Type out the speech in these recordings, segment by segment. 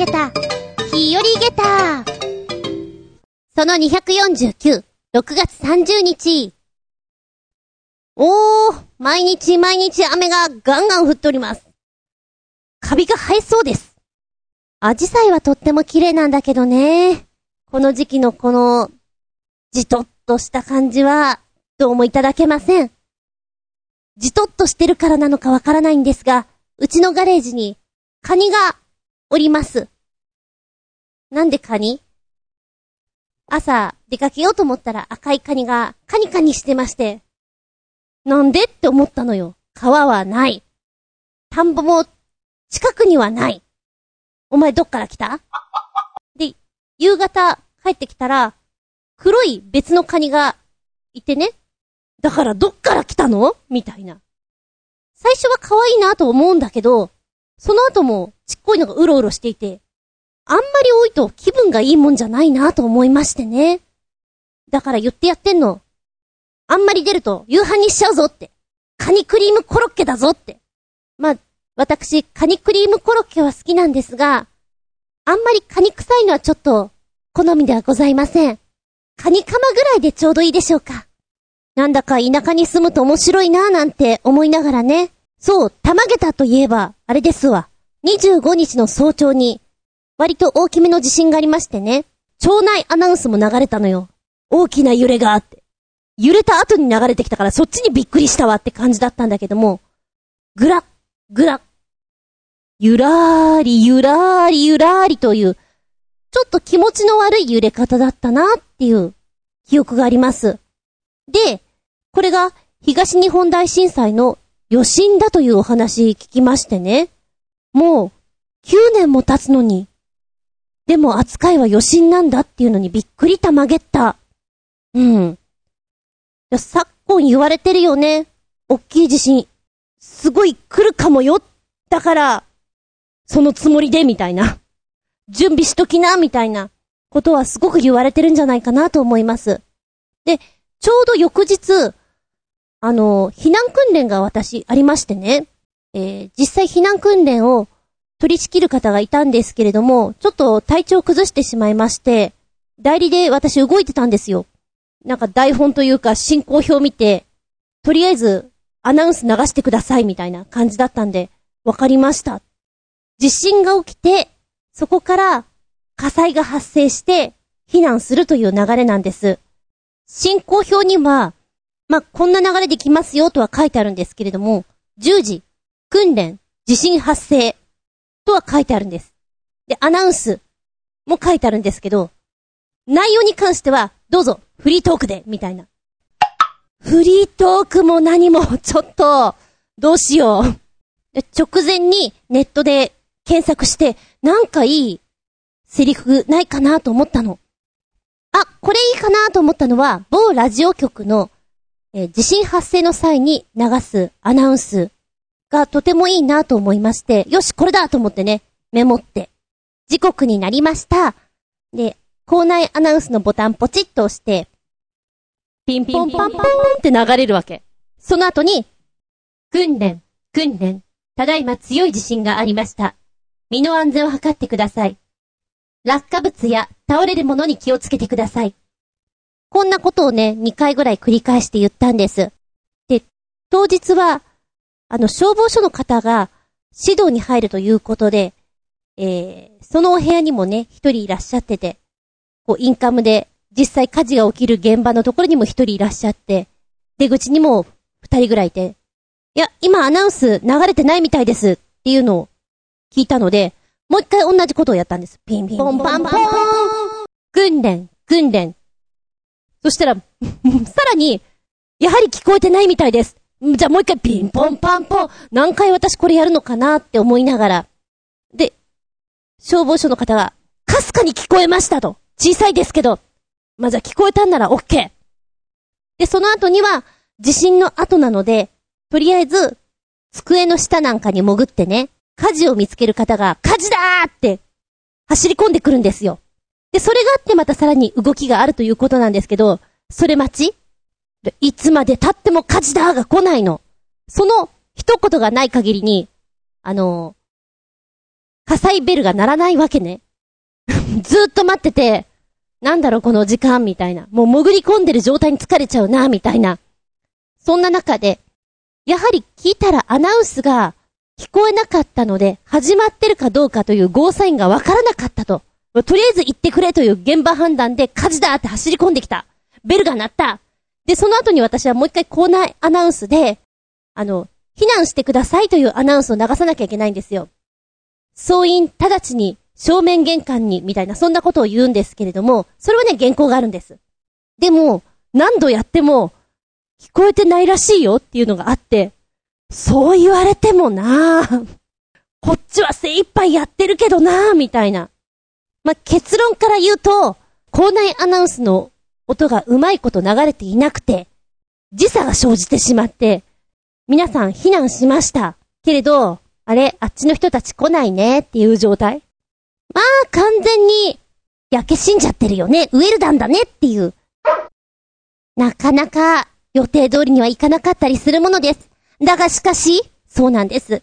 げた、日和げた。その249、6月30日。おー、毎日毎日雨がガンガン降っております。カビが生えそうです。アジサイはとっても綺麗なんだけどね。この時期のこの、じとっとした感じは、どうもいただけません。じとっとしてるからなのかわからないんですが、うちのガレージに、カニが、おります。なんでカニ朝、出かけようと思ったら赤いカニが、カニカニしてまして。なんでって思ったのよ。川はない。田んぼも、近くにはない。お前どっから来た？で、夕方帰ってきたら、黒い別のカニがいてね。だからどっから来たの？みたいな。最初は可愛いなと思うんだけど、その後もちっこいのがうろうろしていて、あんまり多いと気分がいいもんじゃないなと思いましてね。だから言ってやってんの。あんまり出ると夕飯にしちゃうぞって。カニクリームコロッケだぞって。まあ、私、カニクリームコロッケは好きなんですが、あんまりカニ臭いのはちょっと、好みではございません。カニカマぐらいでちょうどいいでしょうか。なんだか田舎に住むと面白いなぁなんて思いながらね。そう、玉げたといえば、あれですわ。25日の早朝に、割と大きめの地震がありましてね。町内アナウンスも流れたのよ。大きな揺れがあって。揺れた後に流れてきたからそっちにびっくりしたわって感じだったんだけども、ぐら、ぐら、ゆらーり、ゆらーり、ゆらーりという、ちょっと気持ちの悪い揺れ方だったなっていう記憶があります。で、これが東日本大震災の余震だというお話聞きましてね。もう9年も経つのに。でも扱いは余震なんだっていうのにびっくりたまげった。うん。昨今言われてるよね。おっきい地震、すごい来るかもよ。だから、そのつもりで、みたいな。準備しときな、みたいなことはすごく言われてるんじゃないかなと思います。で、ちょうど翌日、あの、避難訓練が私ありましてね、えー、実際避難訓練を取り仕切る方がいたんですけれども、ちょっと体調崩してしまいまして、代理で私動いてたんですよ。なんか台本というか進行表見て、とりあえずアナウンス流してくださいみたいな感じだったんで、わかりました。地震が起きて、そこから火災が発生して避難するという流れなんです。進行表には、まあ、こんな流れで来ますよとは書いてあるんですけれども、10時、訓練、地震発生とは書いてあるんです。で、アナウンスも書いてあるんですけど、内容に関しては、どうぞ、フリートークで、みたいな。フリートークも何も、ちょっと、どうしよう。直前にネットで検索して、なんかいいセリフないかなと思ったの。あ、これいいかなと思ったのは、某ラジオ局の、えー、地震発生の際に流すアナウンスがとてもいいなと思いまして、よし、これだと思ってね、メモって。時刻になりました。で、校内アナウンスのボタンポチッと押して、ピンポンパンポンって流れるわけ。その後に、訓練、訓練、ただいま強い地震がありました。身の安全を図ってください。落下物や倒れるものに気をつけてください。こんなことをね、2回ぐらい繰り返して言ったんです。で、当日は、あの、消防署の方が指導に入るということで、えー、そのお部屋にもね、一人いらっしゃってて、こう、インカムで、実際火事が起きる現場のところにも一人いらっしゃって、出口にも二人ぐらいいて、いや、今アナウンス流れてないみたいですっていうのを聞いたので、もう一回同じことをやったんです。ピンポンパンポーン訓練、訓練。そしたら、さらに、やはり聞こえてないみたいです。じゃあもう一回ピンポンパンポン。何回私これやるのかなって思いながら。で、消防署の方が、かすかに聞こえましたと。小さいですけど。まあ、じゃあ聞こえたんなら OK。で、その後には、地震の後なので、とりあえず、机の下なんかに潜ってね、火事を見つける方が、火事だーって走り込んでくるんですよ。で、それがあってまたさらに動きがあるということなんですけど、それ待ち？いつまで経っても火事だが来ないの。その一言がない限りに、あの、火災ベルが鳴らないわけね。ずーっと待ってて、なんだろうこの時間みたいな。もう潜り込んでる状態に疲れちゃうな、みたいな。そんな中で、やはり聞いたらアナウンスが聞こえなかったので、始まってるかどうかというゴーサインがわからなかったと。とりあえず行ってくれという現場判断で火事だって走り込んできた。ベルが鳴った。で、その後に私はもう一回コーナーアナウンスで、あの、避難してくださいというアナウンスを流さなきゃいけないんですよ。総員直ちに正面玄関に、みたいな、そんなことを言うんですけれども、それはね、原稿があるんです。でも、何度やっても、聞こえてないらしいよっていうのがあって、そう言われてもなぁ。こっちは精一杯やってるけどなぁ、みたいな。まあ、結論から言うと、校内アナウンスの音がうまいこと流れていなくて、時差が生じてしまって、皆さん避難しました。けれど、あれ、あっちの人たち来ないねっていう状態。まあ、完全に、焼け死んじゃってるよね。ウェルダンだねっていう。なかなか予定通りにはいかなかったりするものです。だがしかし、そうなんです。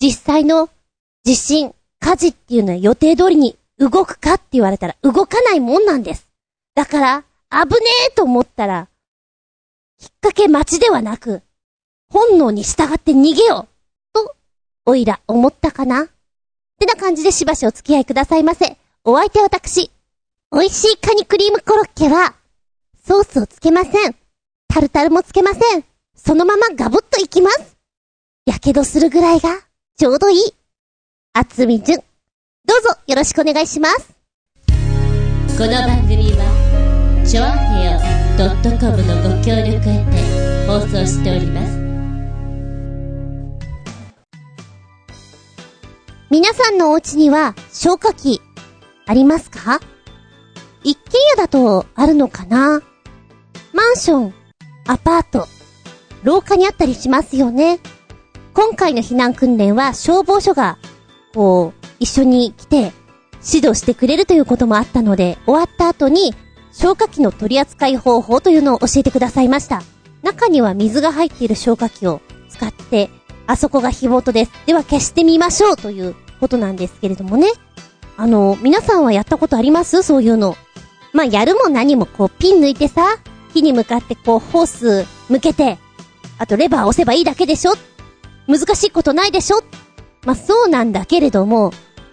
実際の地震、火事っていうのは予定通りに動くかって言われたら動かないもんなんです。だから、危ねえと思ったら、きっかけ待ちではなく、本能に従って逃げようと、おいら思ったかなってな感じでしばしお付き合いくださいませ。お相手は私。美味しいカニクリームコロッケは、ソースをつけません。タルタルもつけません。そのままガブッといきます。やけどするぐらいが、ちょうどいい。厚みじゅん。どうぞよろしくお願いします。この番組は、ちょあへよ .com のご協力へて放送しております皆さんのお家には消火器ありますか？一軒家だとあるのかな？マンション、アパート、廊下にあったりしますよね。今回の避難訓練は消防署が、こう、一緒に来て指導してくれるということもあったので、終わった後に消火器の取り扱い方法というのを教えてくださいました。中には水が入っている消火器を使って、あそこが火元です。では消してみましょうということなんですけれどもね。あの、皆さんはやったことあります？そういうの。まあ、やるも何もこうピン抜いてさ、火に向かってこうホース向けて、あとレバー押せばいいだけでしょ？難しいことないでしょ？まあ、そうなんだけれども、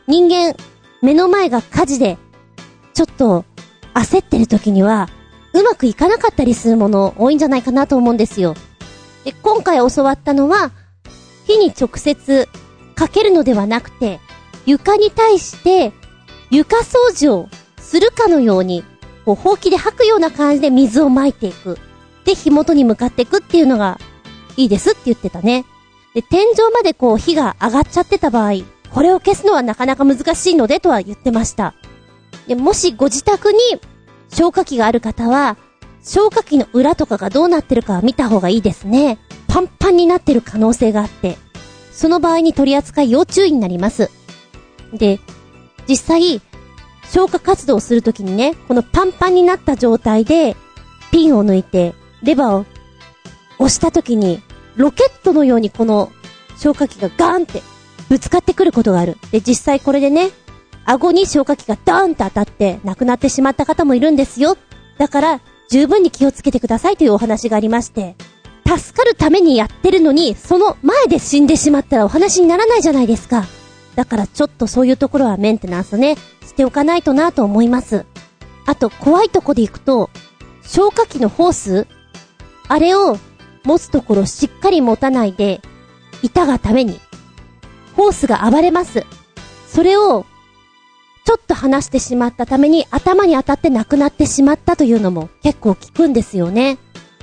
人間、目の前が火事で、ちょっと焦ってる時には、うまくいかなかったりするもの多いんじゃないかなと思うんですよ。で、今回教わったのは、火に直接かけるのではなくて、床に対して床掃除をするかのように、こう、ほうきで吐くような感じで水を撒いていく。で、火元に向かっていくっていうのがいいですって言ってたね。で、天井までこう火が上がっちゃってた場合、これを消すのはなかなか難しいのでとは言ってました。で、もしご自宅に消火器がある方は、消火器の裏とかがどうなってるか見た方がいいですね。パンパンになってる可能性があって、その場合に取り扱い要注意になります。で、実際、消火活動をするときにね、このパンパンになった状態で、ピンを抜いて、レバーを押したときに、ロケットのようにこの消火器がガーンってぶつかってくることがある。で、実際これでね、顎に消火器がドーンと当たって亡くなってしまった方もいるんですよ。だから、十分に気をつけてくださいというお話がありまして、助かるためにやってるのに、その前で死んでしまったらお話にならないじゃないですか。だからちょっとそういうところはメンテナンスね、しておかないとなと思います。あと、怖いとこで行くと、消火器のホースあれを持つところしっかり持たないで、板がために、ホースが暴れます。それをちょっと話してしまったために頭に当たって亡くなってしまったというのも結構聞くんですよね。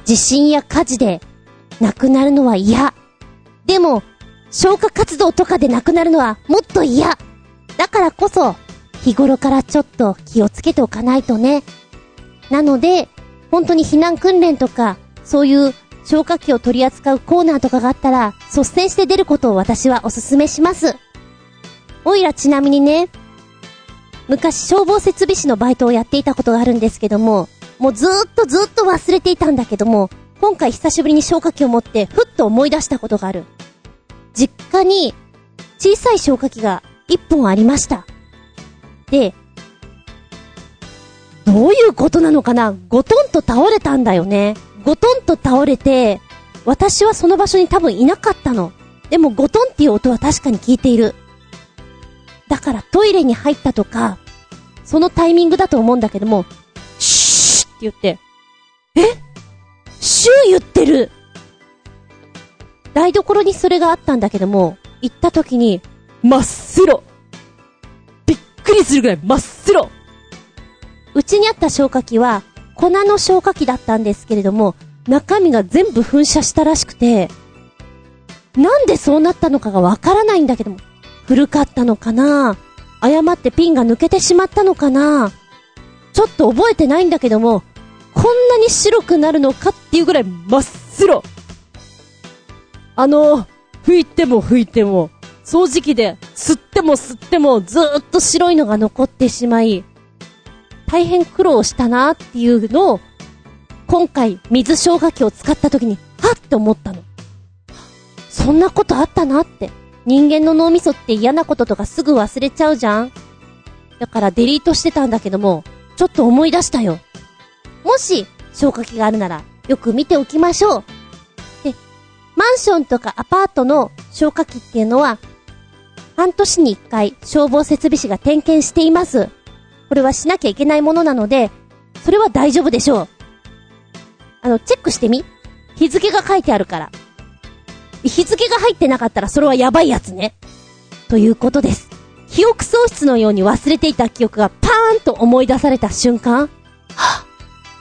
地震や火事で亡くなるのは嫌。でも、消火活動とかで亡くなるのはもっと嫌。だからこそ、日頃からちょっと気をつけておかないとね。なので、本当に避難訓練とか、そういう消火器を取り扱うコーナーとかがあったら、率先して出ることを私はお勧めします。おいらちなみにね、昔消防設備士のバイトをやっていたことがあるんですけども、もうずーっとずーっと忘れていたんだけども、今回久しぶりに消火器を持ってふっと思い出したことがある。実家に小さい消火器が一本ありました。で、どういうことなのかな？ゴトンと倒れたんだよね。ゴトンと倒れて、私はその場所に多分いなかったの。でもゴトンっていう音は確かに聞いている。だからトイレに入ったとか、そのタイミングだと思うんだけども、シューって言って、え？シュー言ってる台所にそれがあったんだけども、行った時に、真っ白びっくりするぐらい真っ白うちにあった消火器は、粉の消火器だったんですけれども、中身が全部噴射したらしくて、なんでそうなったのかがわからないんだけども、古かったのかな誤ってピンが抜けてしまったのかなちょっと覚えてないんだけども、こんなに白くなるのかっていうぐらい真っ白。あの、拭いても拭いても、掃除機で吸っても吸ってもずーっと白いのが残ってしまい、大変苦労したなっていうのを、今回水消火器を使った時に、はっって思ったの。そんなことあったなって。人間の脳みそって嫌なこととかすぐ忘れちゃうじゃんだからデリートしてたんだけども、ちょっと思い出したよ。もし、消火器があるなら、よく見ておきましょう。で、マンションとかアパートの消火器っていうのは、半年に一回消防設備士が点検しています。これはしなきゃいけないものなので、それは大丈夫でしょう。あの、チェックしてみ日付が書いてあるから。日付が入ってなかったらそれはやばいやつね。ということです。記憶喪失のように忘れていた記憶がパーンと思い出された瞬間、はっ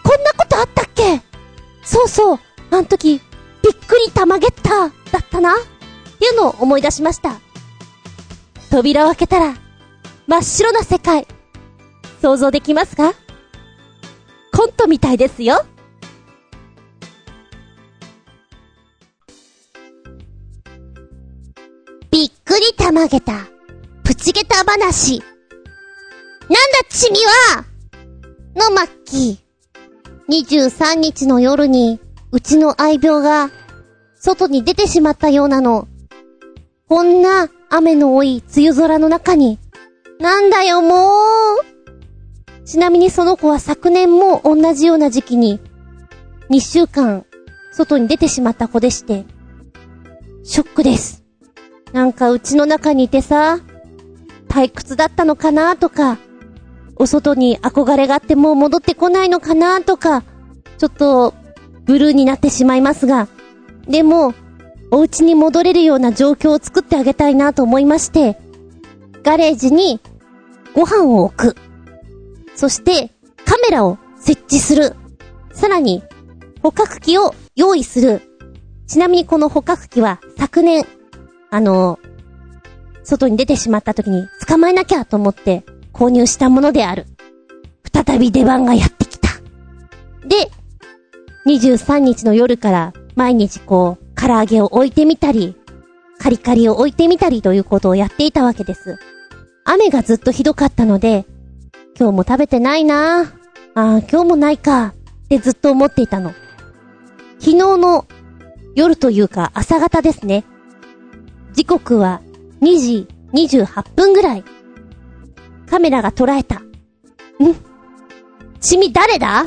こんなことあったっけ？そうそう、あの時、びっくりたまげった、だったな。っていうのを思い出しました。扉を開けたら、真っ白な世界。想像できますか？コントみたいですよ。びっくりたまげた、プチゲタ話。なんだチミは？のマッキー。23日の夜に、うちの愛病が、外に出てしまったようなの。こんな雨の多い梅雨空の中に、なんだよもう。ちなみにその子は昨年も同じような時期に、2週間、外に出てしまった子でして、ショックです。なんかうちの中にいてさ、退屈だったのかなとか、お外に憧れがあってもう戻ってこないのかなとか、ちょっと、ブルーになってしまいますが、でも、お家に戻れるような状況を作ってあげたいなと思いまして、ガレージにご飯を置く。そして、カメラを設置する。さらに、捕獲器を用意する。ちなみにこの捕獲器は昨年、あの、外に出てしまった時に捕まえなきゃと思って購入したものである。再び出番がやってきた。で、23日の夜から毎日こう、唐揚げを置いてみたり、カリカリを置いてみたりということをやっていたわけです。雨がずっとひどかったので、今日も食べてないなああ、今日もないか、ってずっと思っていたの。昨日の夜というか朝方ですね。時刻は2時28分ぐらい。カメラが捉えた。ん？チミ誰だ？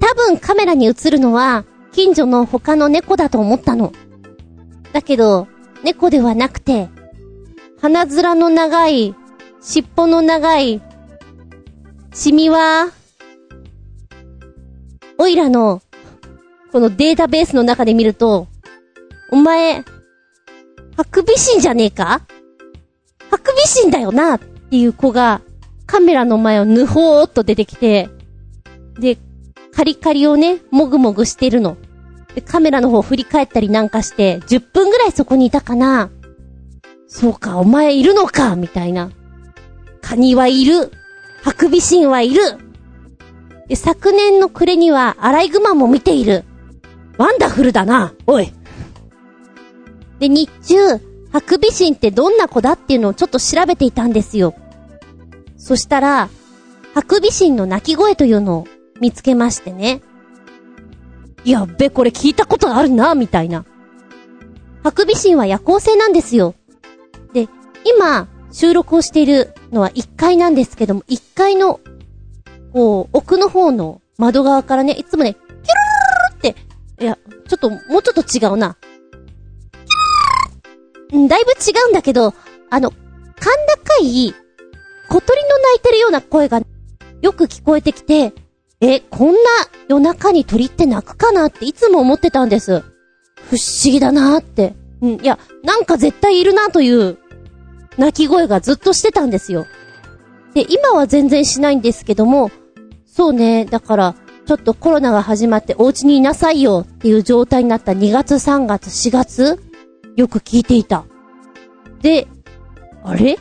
多分カメラに映るのは、近所の他の猫だと思ったの。だけど、猫ではなくて、鼻面の長い、尻尾の長い、シミは、オイラの、このデータベースの中で見ると、お前、ハクビシンじゃねえか？ハクビシンだよなっていう子が、カメラの前をぬほーっと出てきて、で、カリカリをね、もぐもぐしてるの。で、カメラの方振り返ったりなんかして、10分ぐらいそこにいたかな。そうか、お前いるのかみたいな。カニはいる。ハクビシンはいる。で、昨年の暮れにはアライグマも見ている。ワンダフルだな、おい。で、日中、ハクビシンってどんな子だっていうのをちょっと調べていたんですよ。そしたら、ハクビシンの鳴き声というのを見つけましてね。やっべ、これ聞いたことあるな、みたいな。ハクビシンは夜行性なんですよ。今、収録をしているのは1階なんですけども、1階の、こう、奥の方の窓側からね、いつもね、キュルルルルって、いや、ちょっと、もうちょっと違うな。キュルルルだいぶ違うんだけど、あの、甲高い、小鳥の鳴いてるような声が、よく聞こえてきて、え、こんな夜中に鳥って鳴くかなっていつも思ってたんです。不思議だなーって。うん、いや、なんか絶対いるなという、鳴き声がずっとしてたんですよ。で、今は全然しないんですけども、そうね、だから、ちょっとコロナが始まってお家にいなさいよっていう状態になった2月3月4月よく聞いていた。で、あれ？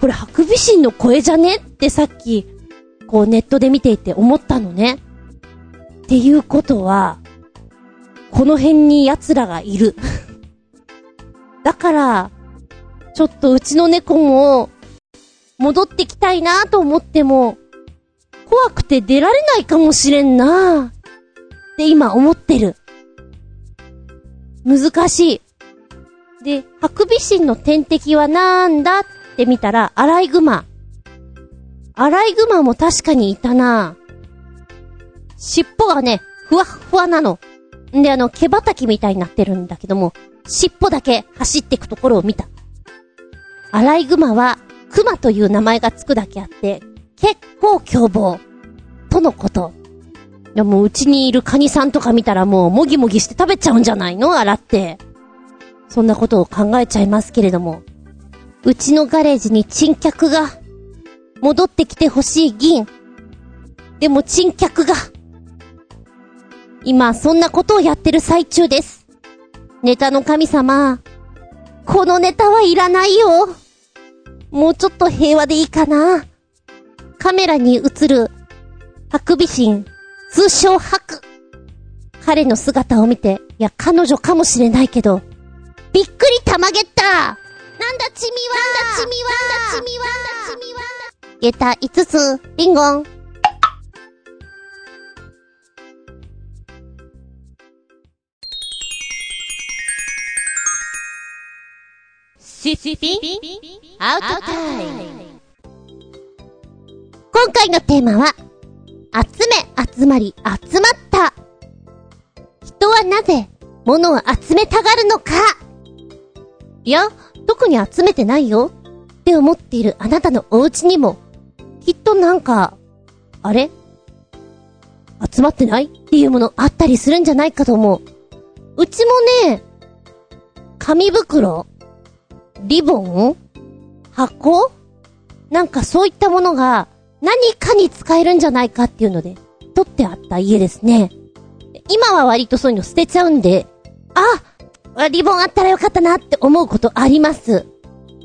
これハクビシンの声じゃね？ってさっき、こうネットで見ていて思ったのね。っていうことは、この辺に奴らがいる。だから、ちょっとうちの猫も、戻ってきたいなと思っても、怖くて出られないかもしれんなって今思ってる。難しい。で、ハクビシンの天敵はなんだ？って見たら、アライグマ。アライグマも確かにいたな尻尾がね、ふわふわなの。んで、あの、毛羽たきみたいになってるんだけども、尻尾だけ走ってくところを見た。アライグマは、クマという名前がつくだけあって、結構凶暴。とのこと。でも、うちにいるカニさんとか見たらもう、もぎもぎして食べちゃうんじゃないの？洗って。そんなことを考えちゃいますけれども。うちのガレージに珍客が、戻ってきてほしい銀。でも珍客が、今そんなことをやってる最中です。ネタの神様、このネタはいらないよ。もうちょっと平和でいいかな。カメラに映る、ハクビシン、通称ハク。彼の姿を見て、いや、彼女かもしれないけど、びっくりたまげったなんだチミはなんだチミはなんだチミはなんだチミはゲタ5つ、リンゴン。シッピンアウトタイム。今回のテーマは、集め、集まり、集まった。人はなぜ、物を集めたがるのか。いや、特に集めてないよ。って思っているあなたのお家にも、きっとなんか、あれ？集まってない？っていうものあったりするんじゃないかと思う。うちもね、紙袋リボン？箱？なんかそういったものが何かに使えるんじゃないかっていうので、取ってあった家ですね。今は割とそういうの捨てちゃうんで、あリボンあったらよかったなって思うことあります。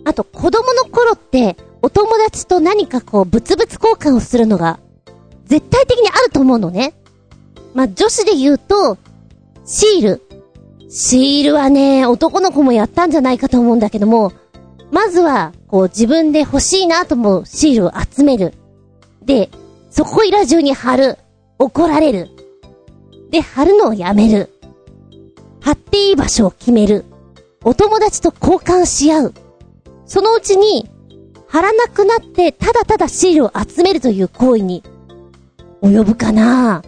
あと子供の頃って、お友達と何かこう、物々交換をするのが、絶対的にあると思うのね。まあ、女子で言うと、シール。シールはね、男の子もやったんじゃないかと思うんだけども、まずは、こう自分で欲しいなと思うシールを集める。で、そこいら中に貼る。怒られる。で、貼るのをやめる。貼っていい場所を決める。お友達と交換し合う。そのうちに、貼らなくなって、ただただシールを集めるという行為に、及ぶかな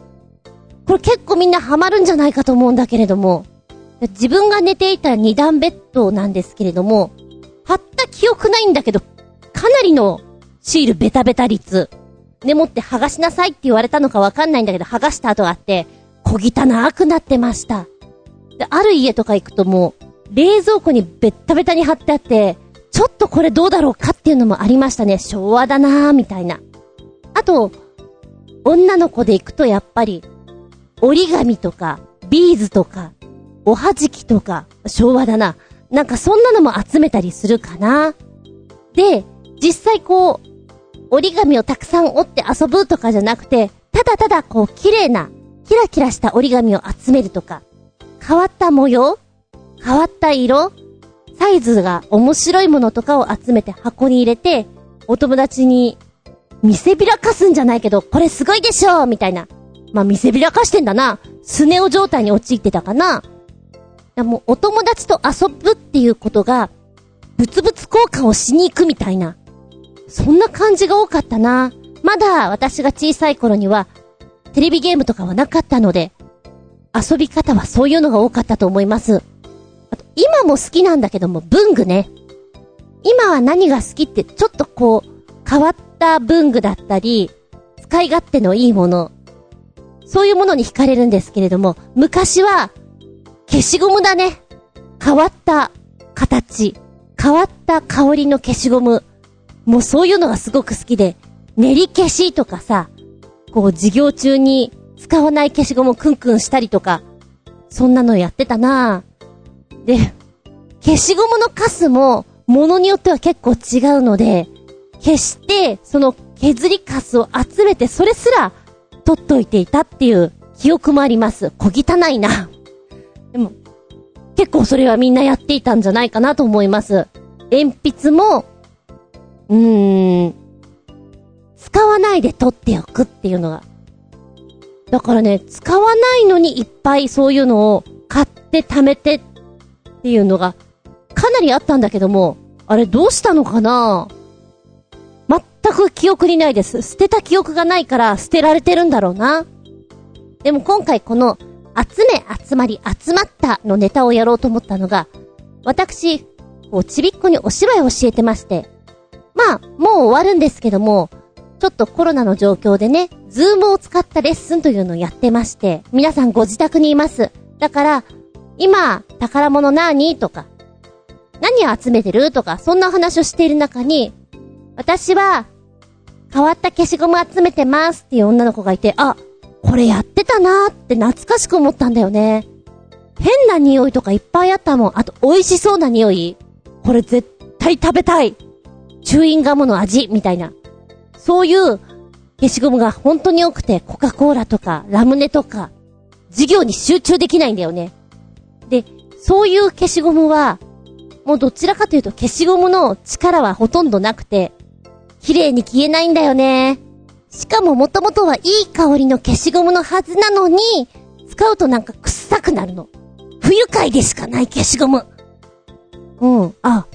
これ結構みんなハマるんじゃないかと思うんだけれども、自分が寝ていた二段ベッドなんですけれども、貼った記憶ないんだけど、かなりのシールベタベタ率。でもって剥がしなさいって言われたのかわかんないんだけど、剥がした後があって、小汚くなってました。で、ある家とか行くともう、冷蔵庫にベッタベタに貼ってあって、ちょっとこれどうだろうかっていうのもありましたね。昭和だなーみたいな。あと、女の子で行くとやっぱり、折り紙とか、ビーズとか、おはじきとか、昭和だな。なんかそんなのも集めたりするかな。で、実際こう、折り紙をたくさん折って遊ぶとかじゃなくて、ただただこう綺麗な、キラキラした折り紙を集めるとか、変わった模様変わった色サイズが面白いものとかを集めて箱に入れて、お友達に見せびらかすんじゃないけど、これすごいでしょみたいな。まあ、見せびらかしてんだな。スネ夫状態に陥ってたかな。やもうお友達と遊ぶっていうことが、物々交換をしに行くみたいな。そんな感じが多かったな。まだ私が小さい頃には、テレビゲームとかはなかったので、遊び方はそういうのが多かったと思います。あと、今も好きなんだけども、文具ね。今は何が好きってちょっとこう、変わった文具だったり、使い勝手のいいもの、そういうものに惹かれるんですけれども、昔は、消しゴムだね。変わった形、変わった香りの消しゴム。もうそういうのがすごく好きで、練り消しとかさ、こう授業中に使わない消しゴムをクンクンしたりとか、そんなのやってたなぁ。で、消しゴムのカスも、ものによっては結構違うので、消して、その削りカスを集めて、それすら、取っといていたっていう記憶もあります。小汚いな。結構それはみんなやっていたんじゃないかなと思います。鉛筆も、うーん、使わないで取っておくっていうのが。だからね、使わないのにいっぱいそういうのを買って貯めてっていうのがかなりあったんだけども、あれどうしたのかな？全く記憶にないです。捨てた記憶がないから捨てられてるんだろうな。でも今回この集め集まり集まったのネタをやろうと思ったのが、私、こうちびっこにお芝居を教えてまして、まあ、もう終わるんですけども、ちょっとコロナの状況でね、ズームを使ったレッスンというのをやってまして、皆さんご自宅にいます。だから、今、宝物なーにとか、何を集めてる？とか、そんな話をしている中に、私は、変わった消しゴム集めてますっていう女の子がいて、あ、これやってたなーって懐かしく思ったんだよね。変な匂いとかいっぱいあったもん。あと、美味しそうな匂い。これ絶対食べたい。チューインガムの味、みたいな。そういう消しゴムが本当に多くて、コカ・コーラとか、ラムネとか、授業に集中できないんだよね。で、そういう消しゴムは、もうどちらかというと消しゴムの力はほとんどなくて、綺麗に消えないんだよね。しかももともとはいい香りの消しゴムのはずなのに、使うとなんか臭くなるの。不愉快でしかない消しゴム。うん、あ。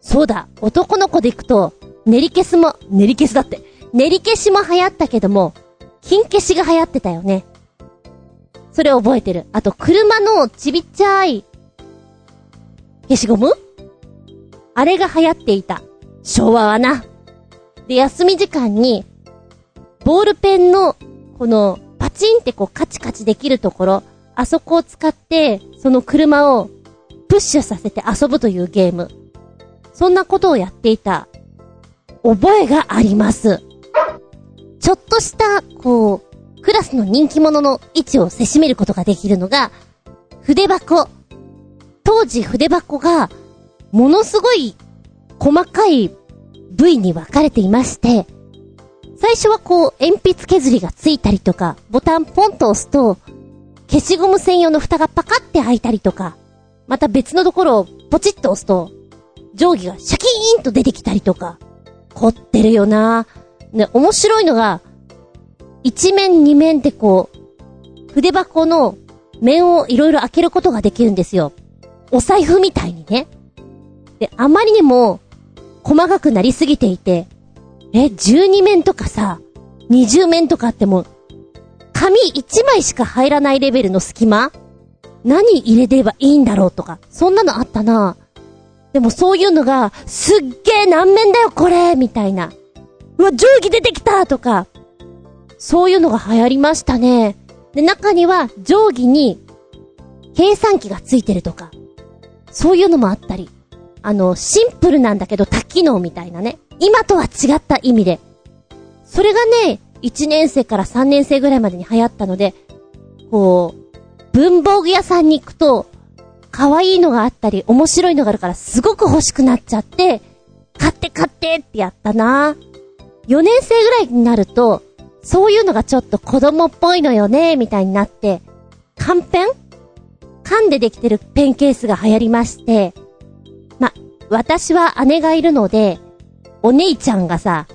そうだ、男の子で行くと、練り消すも、練り消すだって。練り消しも流行ったけども、金消しが流行ってたよね。それ覚えてる。あと、車のちびっちゃい、消しゴム？あれが流行っていた。昭和はな。で、休み時間に、ボールペンの、この、パチンってこうカチカチできるところ、あそこを使って、その車をプッシュさせて遊ぶというゲーム。そんなことをやっていた、覚えがあります。ちょっとした、こう、クラスの人気者の位置をせしめることができるのが、筆箱。当時筆箱が、ものすごい細かい部位に分かれていまして、最初はこう、鉛筆削りがついたりとか、ボタンポンと押すと、消しゴム専用の蓋がパカって開いたりとか、また別のところをポチッと押すと、定規がシャキーンと出てきたりとか、凝ってるよなね、面白いのが、一面二面でこう、筆箱の面をいろいろ開けることができるんですよ。お財布みたいにね。で、あまりにも細かくなりすぎていて、え、12面とかさ、20面とかあっても、紙1枚しか入らないレベルの隙間？何入れればいいんだろうとか、そんなのあったなでもそういうのが、すっげー何面だよこれみたいな。うわ、定規出てきたとか、そういうのが流行りましたね。で、中には定規に計算機がついてるとか、そういうのもあったり。あの、シンプルなんだけど多機能みたいなね。今とは違った意味で。それがね、1年生から3年生ぐらいまでに流行ったので、こう、文房具屋さんに行くと、可愛いのがあったり、面白いのがあるからすごく欲しくなっちゃって、買って買ってってやったな4年生ぐらいになると、そういうのがちょっと子供っぽいのよね、みたいになって、缶ペン缶でできてるペンケースが流行りまして、私は姉がいるので、お姉ちゃんがさ、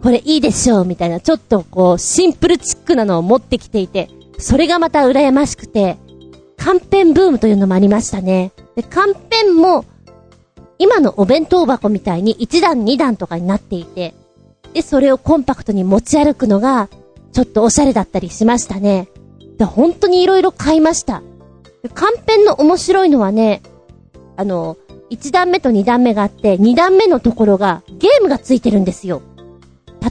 これいいでしょうみたいな、ちょっとこう、シンプルチックなのを持ってきていて、それがまた羨ましくて、缶ペンブームというのもありましたね。で、缶ペンも、今のお弁当箱みたいに1段2段とかになっていて、で、それをコンパクトに持ち歩くのが、ちょっとおしゃれだったりしましたね。で、本当に色々買いました。で、缶ペンの面白いのはね、あの、1段目と2段目があって、2段目のところがゲームがついてるんですよ。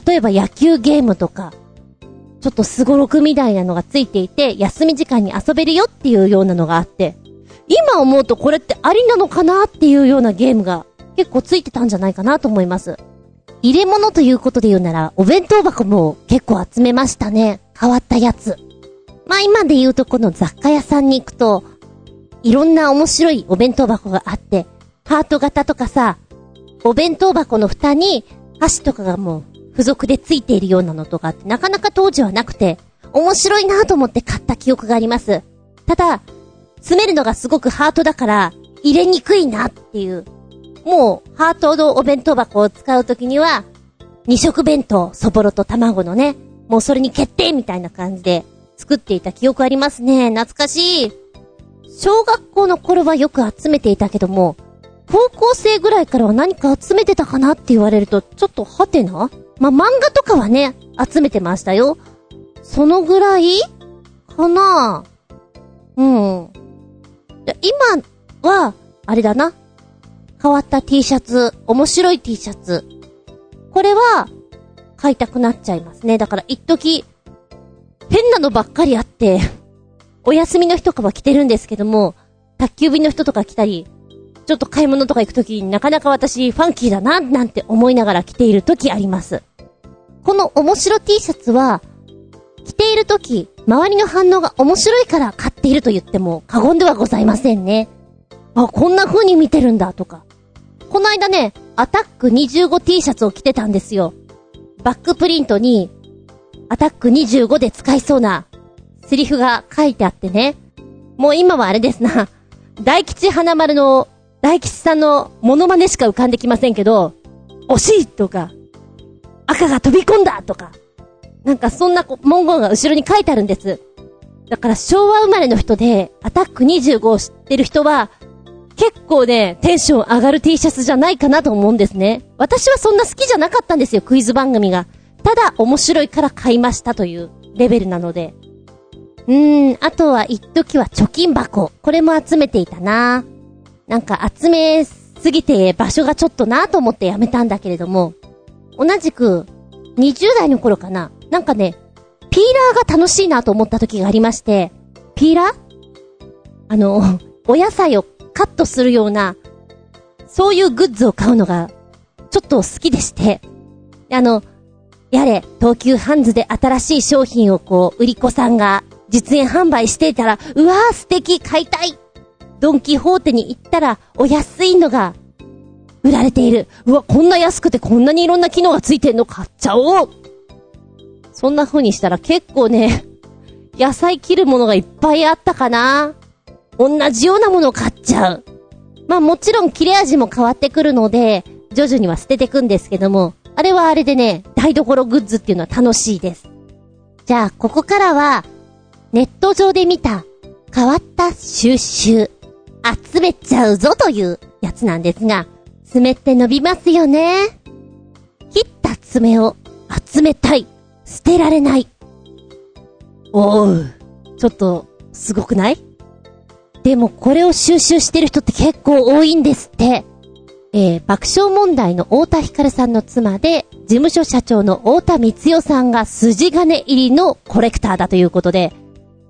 例えば野球ゲームとか、ちょっとスゴロクみたいなのがついていて、休み時間に遊べるよっていうようなのがあって、今思うとこれってありなのかなっていうようなゲームが結構ついてたんじゃないかなと思います。入れ物ということで言うなら、お弁当箱も結構集めましたね。変わったやつ。まあ今で言うとこの雑貨屋さんに行くと、いろんな面白いお弁当箱があって、ハート型とかさ、お弁当箱の蓋に箸とかがもう付属でついているようなのとかってなかなか当時はなくて、面白いなと思って買った記憶があります。ただ、詰めるのがすごくハートだから入れにくいなっていうもう、ハートのお弁当箱を使うときには、二色弁当、そぼろと卵のね、もうそれに決定みたいな感じで作っていた記憶ありますね。懐かしい。小学校の頃はよく集めていたけども、高校生ぐらいからは何か集めてたかなって言われると、ちょっとハテナ？ま、漫画とかはね、集めてましたよ。そのぐらいかなうん。今は、あれだな。変わった T シャツ、面白い T シャツ。これは、買いたくなっちゃいますね。だから一時、変なのばっかりあって、お休みの日とかは着てるんですけども、宅急便の人とか来たり、ちょっと買い物とか行くときになかなか私ファンキーだな、なんて思いながら着ているときあります。この面白 T シャツは、着ているとき、周りの反応が面白いから買っていると言っても過言ではございませんね。あ、こんな風に見てるんだとか。この間ね、アタック 25T シャツを着てたんですよ。バックプリントに、アタック25で使いそうな、セリフが書いてあってね。もう今はあれですな。大吉花丸の、大吉さんのモノマネしか浮かんできませんけど、惜しいとか、赤が飛び込んだとか、なんかそんな文言が後ろに書いてあるんです。だから昭和生まれの人で、アタック25を知ってる人は、結構ね、テンション上がる T シャツじゃないかなと思うんですね。私はそんな好きじゃなかったんですよ、クイズ番組が。ただ、面白いから買いましたというレベルなので。うーん、あとは一時は貯金箱。これも集めていたなぁなんか集めすぎて場所がちょっとなと思ってやめたんだけれども、同じく、20代の頃かな。なんかね、ピーラーが楽しいなと思った時がありまして、ピーラー？あの、お野菜をカットするような、そういうグッズを買うのが、ちょっと好きでして、あの、やれ、東急ハンズで新しい商品をこう、売り子さんが実演販売していたら、うわー素敵買いたいドンキホーテに行ったら、お安いのが、売られている。うわ、こんな安くてこんなにいろんな機能がついてんの買っちゃおうそんな風にしたら結構ね、野菜切るものがいっぱいあったかな同じようなものを買っちゃう。まあもちろん切れ味も変わってくるので、徐々には捨ててくんですけども、あれはあれでね、台所グッズっていうのは楽しいです。じゃあ、ここからは、ネット上で見た、変わった収集、集めちゃうぞというやつなんですが、爪って伸びますよね。切った爪を集めたい。捨てられない。おう。ちょっと、すごくない？でもこれを収集してる人って結構多いんですって。えー、爆笑問題の太田光さんの妻で、事務所社長の太田光代さんが筋金入りのコレクターだということで、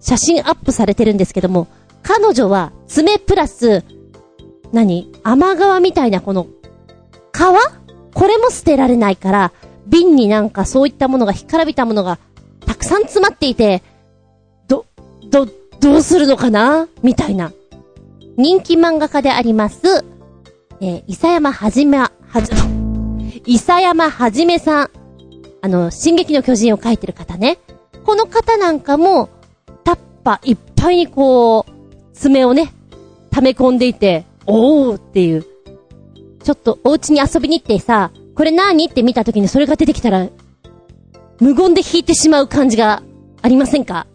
写真アップされてるんですけども、彼女は爪プラス、何？甘皮みたいなこの、皮？これも捨てられないから、瓶になんかそういったものが、干からびたものがたくさん詰まっていて、ど、ど、どうするのかな？みたいな。人気漫画家であります、えー、伊佐山はじめ、はじ、伊佐山はじめさん。あの、進撃の巨人を書いてる方ね。この方なんかも、タッパいっぱいにこう、爪をね、溜め込んでいて、おーっていう。ちょっとお家に遊びに行ってさ、これ何？って見た時にそれが出てきたら、無言で弾いてしまう感じがありませんか？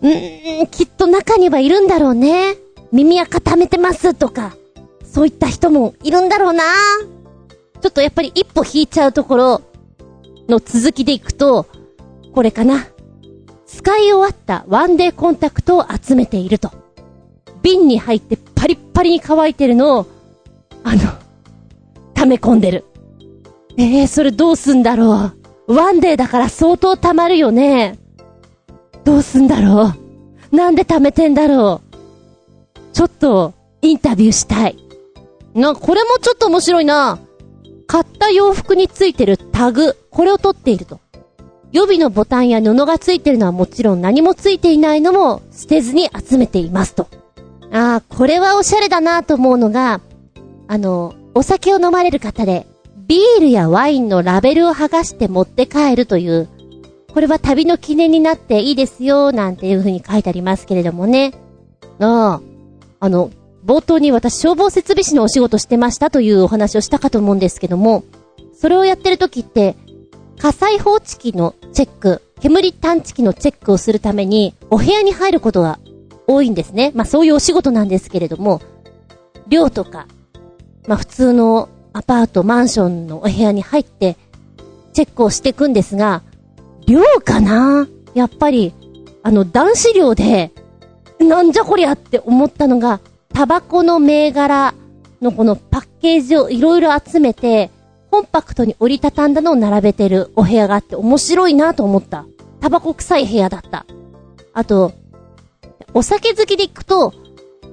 うーん、きっと中にはいるんだろうね。耳垢溜めてますとか、そういった人もいるんだろうな。ちょっとやっぱり一歩引いちゃうところの続きでいくと、これかな。使い終わったワンデーコンタクトを集めていると。瓶に入ってパリッパリに乾いてるのを、あの、溜め込んでる。ええー、それどうすんだろう。ワンデーだから相当溜まるよね。どうすんだろう。なんで溜めてんだろう。ちょっと、インタビューしたい。な、これもちょっと面白いな。買った洋服についてるタグ、これを取っていると。予備のボタンや布がついてるのはもちろん何もついていないのも捨てずに集めていますと。ああ、これはおしゃれだなと思うのが、あの、お酒を飲まれる方で、ビールやワインのラベルを剥がして持って帰るという、これは旅の記念になっていいですよ、なんていう風に書いてありますけれどもね。ああ、あの、冒頭に私消防設備士のお仕事してましたというお話をしたかと思うんですけども、それをやってる時って、火災報知器のチェック、煙探知機のチェックをするために、お部屋に入ることが多いんですね。まあそういうお仕事なんですけれども、寮とか、まあ普通のアパート、マンションのお部屋に入って、チェックをしていくんですが、寮かな？やっぱり、あの男子寮で、なんじゃこりゃって思ったのが、タバコの銘柄のこのパッケージをいろいろ集めて、コンパクトに折りたたんだのを並べてるお部屋があって面白いなと思った。タバコ臭い部屋だった。あと、お酒好きで行くと、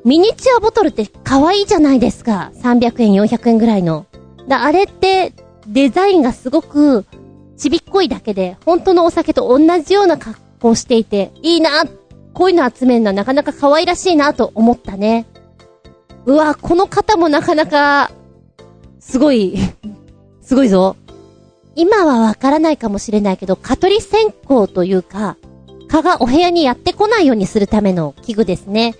ミニチュアボトルって可愛いじゃないですか。300円、400円ぐらいの。だ、あれって、デザインがすごく、ちびっこいだけで、本当のお酒と同じような格好していて、いいなこういうの集めるのはなかなか可愛らしいなと思ったね。うわ、この方もなかなか、すごいすごいぞ。今はわからないかもしれないけど、蚊取り線香というか、蚊がお部屋にやってこないようにするための器具ですね。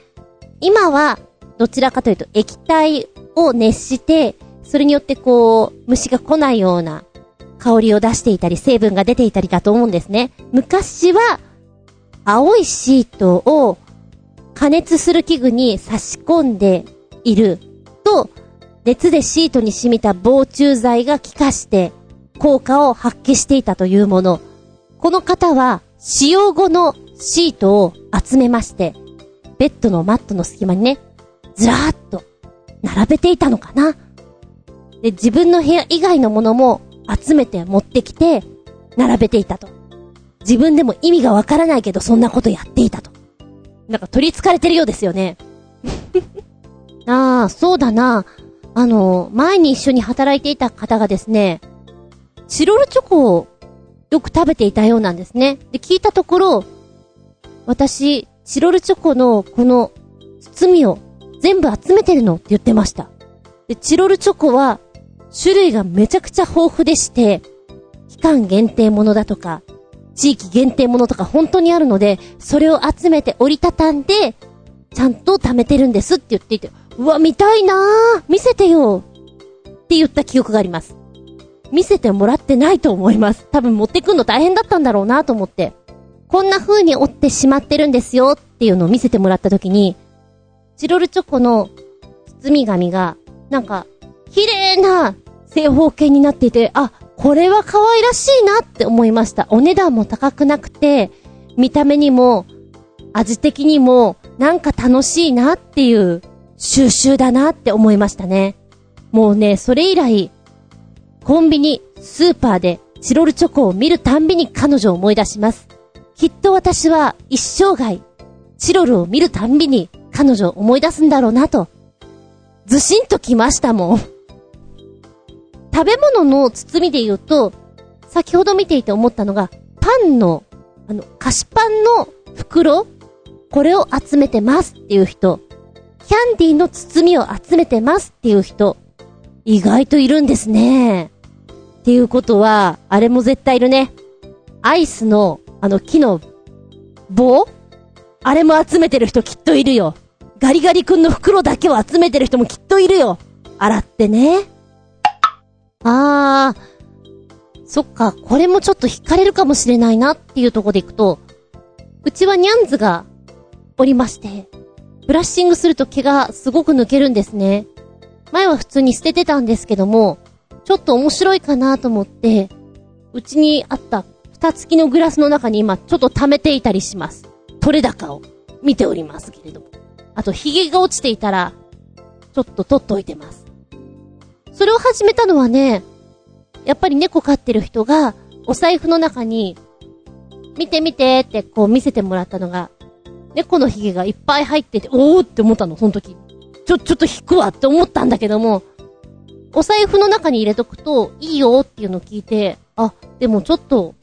今は、どちらかというと液体を熱して、それによってこう、虫が来ないような香りを出していたり、成分が出ていたりだと思うんですね。昔は、青いシートを加熱する器具に差し込んでいると、熱でシートに染みた防虫剤が効かして効果を発揮していたというもの。この方は使用後のシートを集めまして、ベッドのマットの隙間にね、ずらーっと並べていたのかな。で、自分の部屋以外のものも集めて持ってきて、並べていたと。自分でも意味がわからないけどそんなことやっていたと。なんか取り憑かれてるようですよね。ああ、そうだな。あの、前に一緒に働いていた方がですね、チロルチョコをよく食べていたようなんですね。で、聞いたところ、私、チロルチョコのこの包みを全部集めてるのって言ってました。で、チロルチョコは種類がめちゃくちゃ豊富でして、期間限定ものだとか、地域限定ものとか本当にあるので、それを集めて折りたたんで、ちゃんと貯めてるんですって言っていて、うわ、見たいなぁ見せてよって言った記憶があります。見せてもらってないと思います。多分持ってくんの大変だったんだろうなと思って。こんな風に折ってしまってるんですよっていうのを見せてもらった時に、チロルチョコの包み紙が、なんか、綺麗な正方形になっていて、あ、これは可愛らしいなって思いました。お値段も高くなくて、見た目にも、味的にも、なんか楽しいなっていう収集だなって思いましたね。もうね、それ以来、コンビニ、スーパーでチロルチョコを見るたんびに彼女を思い出します。きっと私は一生涯、チロルを見るたんびに彼女を思い出すんだろうなと、ずしんときましたもん。食べ物の包みで言うと、先ほど見ていて思ったのが、パンの、あの、菓子パンの袋？これを集めてますっていう人、キャンディーの包みを集めてますっていう人、意外といるんですね。っていうことは、あれも絶対いるね。アイスの、あの木の棒？あれも集めてる人きっといるよ。ガリガリ君の袋だけを集めてる人もきっといるよ。洗ってね。あー、そっか、これもちょっと惹かれるかもしれないなっていうとこでいくと、うちはニャンズがおりまして、ブラッシングすると毛がすごく抜けるんですね。前は普通に捨ててたんですけども、ちょっと面白いかなと思って、うちにあった蓋付きのグラスの中に今ちょっと溜めていたりします。取れ高を見ておりますけれども。あと、髭が落ちていたら、ちょっと取っといてます。それを始めたのはね、やっぱり猫飼ってる人が、お財布の中に、見て見てってこう見せてもらったのが、猫の髭がいっぱい入ってて、おーって思ったの、その時。ちょ、ちょっと引くわって思ったんだけども、お財布の中に入れとくと、いいよっていうのを聞いて、あ、でもちょっと、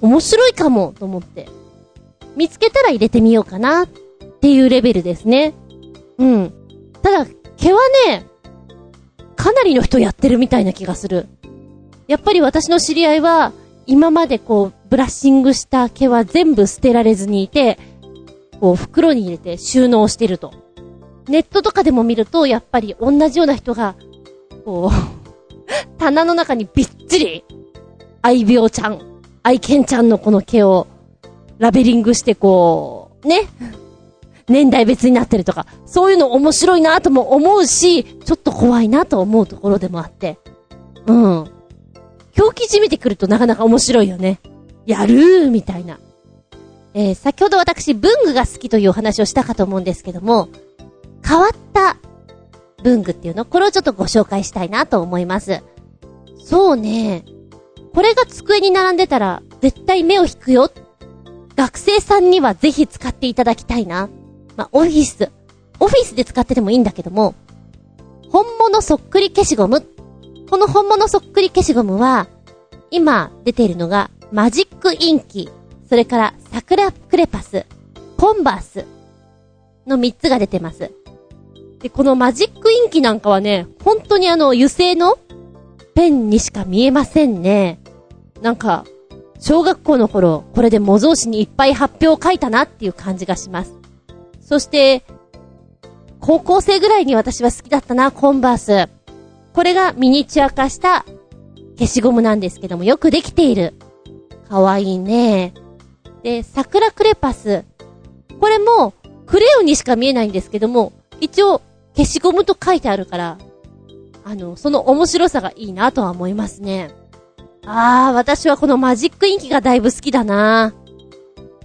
面白いかも、と思って。見つけたら入れてみようかな、っていうレベルですね。うん。ただ、毛はね、かなりの人やってるみたいな気がする。やっぱり私の知り合いは、今までこう、ブラッシングした毛は全部捨てられずにいて、こう、袋に入れて収納してると。ネットとかでも見ると、やっぱり同じような人が、こう、棚の中にびっちり、愛病ちゃん、愛犬ちゃんのこの毛を、ラベリングしてこう、ね。年代別になってるとか、そういうの面白いなとも思うし、ちょっと怖いなと思うところでもあって。うん。表記じみてくるとなかなか面白いよね。やるーみたいな。えー、先ほど私、文具が好きというお話をしたかと思うんですけども、変わった文具っていうの？これをちょっとご紹介したいなと思います。そうね。これが机に並んでたら、絶対目を引くよ。学生さんにはぜひ使っていただきたいな。まあ、オフィス。オフィスで使っててもいいんだけども、本物そっくり消しゴム。この本物そっくり消しゴムは、今出ているのが、マジックインキ、それから桜クレパス、コンバースの3つが出てます。で、このマジックインキなんかはね、本当にあの油性のペンにしか見えませんね。なんか、小学校の頃、これで模造紙にいっぱい発表を書いたなっていう感じがします。そして、高校生ぐらいに私は好きだったな、コンバース。これがミニチュア化した消しゴムなんですけども、よくできている。かわいいね。で、桜クレパス。これも、クレヨンにしか見えないんですけども、一応、消しゴムと書いてあるから、あの、その面白さがいいなとは思いますね。あー、私はこのマジックインキがだいぶ好きだな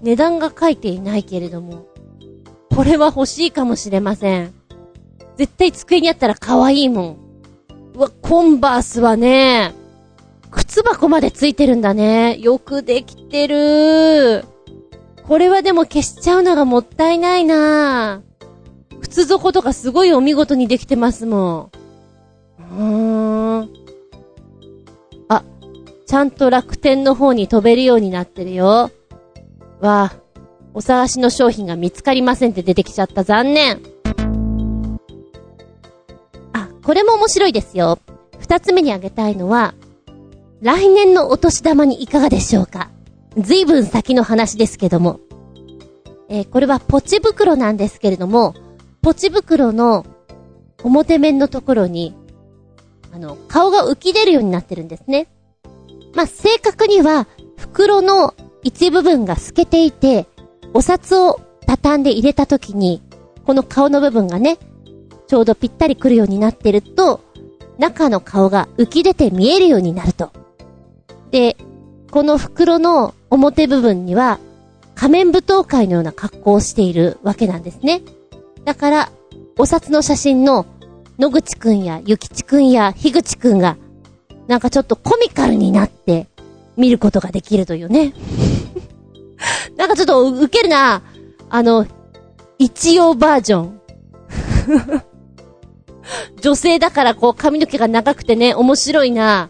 値段が書いていないけれども、これは欲しいかもしれません。絶対机にあったら可愛いもん。うわ、コンバースはね、靴箱までついてるんだね。よくできてる。これはでも消しちゃうのがもったいないな靴底とかすごいお見事にできてますもん。うーん。あ、ちゃんと楽天の方に飛べるようになってるよ。わあ、お探しの商品が見つかりませんって出てきちゃった。残念。あ、これも面白いですよ。二つ目に挙げたいのは、来年のお年玉にいかがでしょうかずいぶん先の話ですけども。えーこれはポチ袋なんですけれども、ポチ袋の表面のところに、あの、顔が浮き出るようになってるんですね。まあ、正確には、袋の一部分が透けていて、お札を畳んで入れた時に、この顔の部分がね、ちょうどぴったりくるようになってると、中の顔が浮き出て見えるようになると。で、この袋の表部分には、仮面舞踏会のような格好をしているわけなんですね。だから、お札の写真の野口くんやゆきちくんや樋口くんが、なんかちょっとコミカルになって見ることができるというね。なんかちょっとウケるな。あの、一応バージョン。女性だからこう髪の毛が長くてね、面白いな。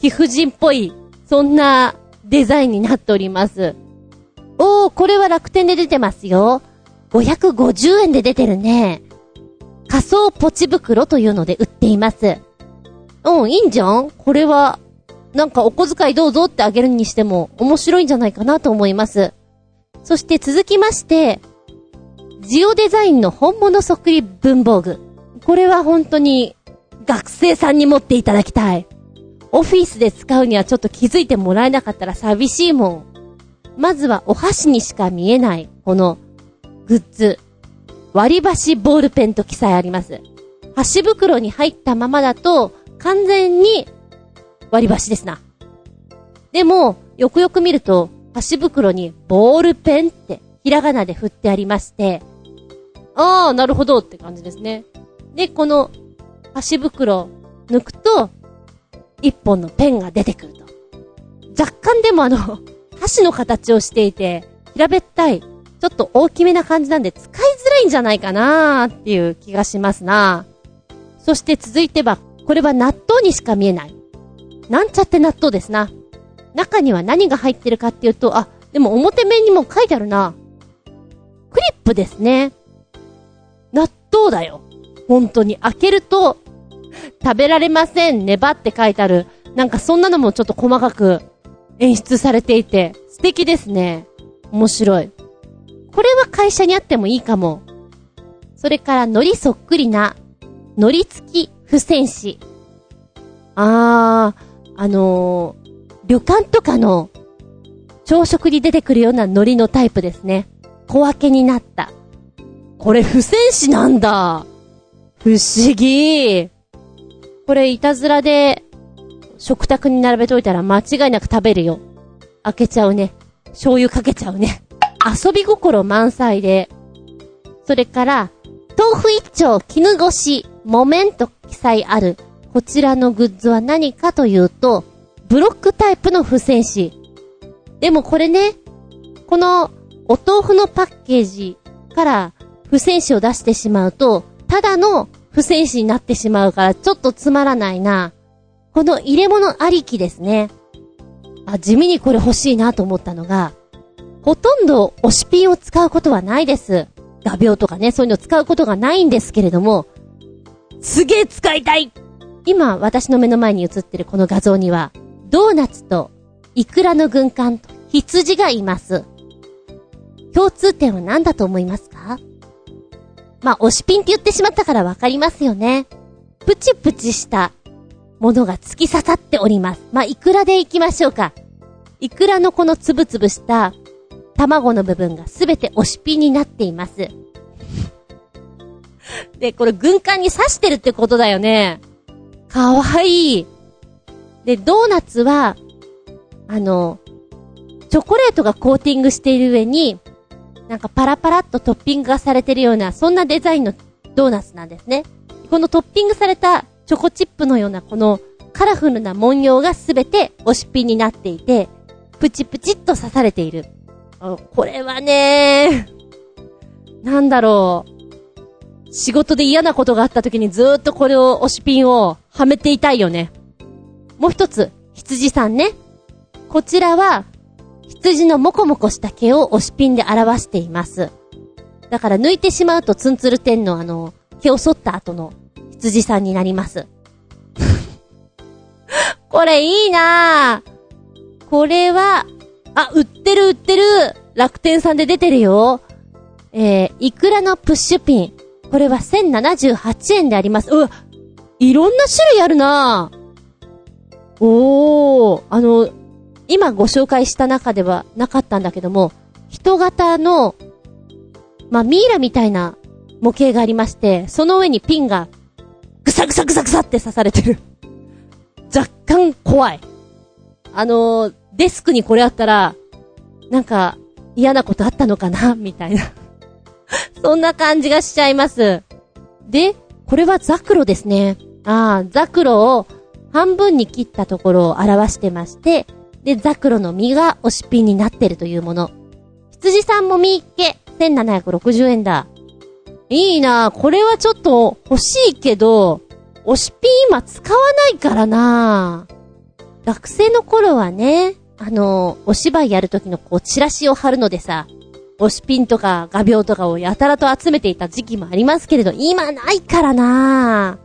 貴婦人っぽい、そんなデザインになっております。おー、これは楽天で出てますよ。550円で出てるね。仮想ポチ袋というので売っています。うん、いいんじゃん？これは、なんかお小遣いどうぞってあげるにしても面白いんじゃないかなと思います。そして続きまして、ジオデザインの本物そっくり文房具。これは本当に学生さんに持っていただきたい。オフィスで使うにはちょっと気づいてもらえなかったら寂しいもん。まずはお箸にしか見えない、このグッズ。割り箸ボールペンと記載あります。箸袋に入ったままだと、完全に割り箸ですな。でも、よくよく見ると、箸袋にボールペンって、ひらがなで振ってありまして、あー、なるほどって感じですね。で、この、箸袋、抜くと、一本のペンが出てくると。若干でもあの、箸の形をしていて、平べったい、ちょっと大きめな感じなんで使いづらいんじゃないかなーっていう気がしますな。そして続いては、これは納豆にしか見えない。なんちゃって納豆ですな。中には何が入ってるかっていうと、あ、でも表面にも書いてあるな。クリップですね。納豆だよ。本当に。開けると、食べられません、粘って書いてある。なんかそんなのもちょっと細かく演出されていて、素敵ですね。面白い。これは会社にあってもいいかも。それから海苔そっくりな、海苔付き付箋紙。あー、あのー、旅館とかの朝食に出てくるような海苔のタイプですね。小分けになった。これ付箋紙なんだ。不思議。これいたずらで食卓に並べといたら間違いなく食べるよ。開けちゃうね。醤油かけちゃうね。遊び心満載で。それから、豆腐一丁絹ごし、木綿と記載ある、こちらのグッズは何かというと、ブロックタイプの付箋紙。でもこれね、このお豆腐のパッケージから付箋紙を出してしまうと、ただの付箋紙になってしまうからちょっとつまらないな。この入れ物ありきですね。あ、地味にこれ欲しいなと思ったのが、ほとんど押しピンを使うことはないです。画鋲とかね、そういうの使うことがないんですけれども、すげえ使いたい今、私の目の前に映ってるこの画像には、ドーナツとイクラの軍艦と羊がいます。共通点は何だと思いますか？まあ、押しピンって言ってしまったからわかりますよね。プチプチしたものが突き刺さっております。まあ、イクラでいきましょうか。イクラのこのつぶつぶした卵の部分がすべて押しピンになっています。で、これ軍艦に刺してるってことだよね。かわいい。で、ドーナツは、あの、チョコレートがコーティングしている上に、なんかパラパラっとトッピングがされてるような、そんなデザインのドーナツなんですね。このトッピングされたチョコチップのようなこのカラフルな文様がすべて押しピンになっていて、プチプチっと刺されている。あこれはねなんだろう。仕事で嫌なことがあった時にずーっとこれを押しピンをはめていたいよね。もう一つ、羊さんね。こちらは、羊のモコモコした毛を押しピンで表しています。だから抜いてしまうとツンツル天のあの、毛を剃った後の羊さんになります。これいいなぁ。これは、あ、売ってる売ってる楽天さんで出てるよ。えー、イクラのプッシュピン。これは1078円であります。うわ、いろんな種類あるなぁ。おー、あの、今ご紹介した中ではなかったんだけども、人型の、まあ、ミイラみたいな模型がありまして、その上にピンが、ぐさぐさぐさぐさって刺されてる。若干怖い。あのー、デスクにこれあったら、なんか、嫌なことあったのかな？みたいな。そんな感じがしちゃいます。で、これはザクロですね。ああ、ザクロを半分に切ったところを表してまして、で、ザクロの実が押しピンになってるというもの。羊さんもみっけ、1760円だ。いいなこれはちょっと欲しいけど、押しピン今使わないからな学生の頃はね、あの、お芝居やるときのこう、チラシを貼るのでさ、押しピンとか画鋲とかをやたらと集めていた時期もありますけれど、今ないからな